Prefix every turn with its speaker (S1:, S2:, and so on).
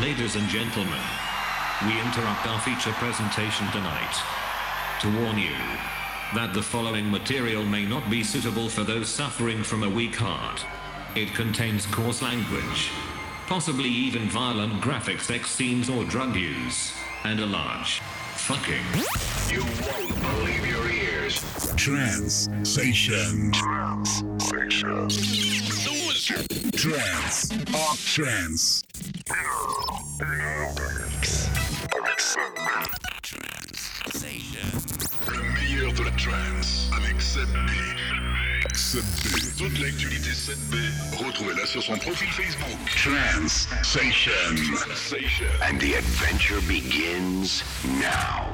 S1: Ladies and gentlemen, we interrupt our feature presentation tonight to warn you that the following material may not be suitable for those suffering from a weak heart. It contains coarse language, possibly even violent graphic sex scenes or drug use, and a large fucking.
S2: You won't believe your ears.
S3: Trans Station.
S2: Sensation.
S3: Trans. Up Trans.
S2: Le meilleur de la trance avec 7B.
S3: 7B.
S2: Toute l'actualité 7B, retrouvez-la sur son profil Facebook. Sensation.
S4: And the adventure begins now.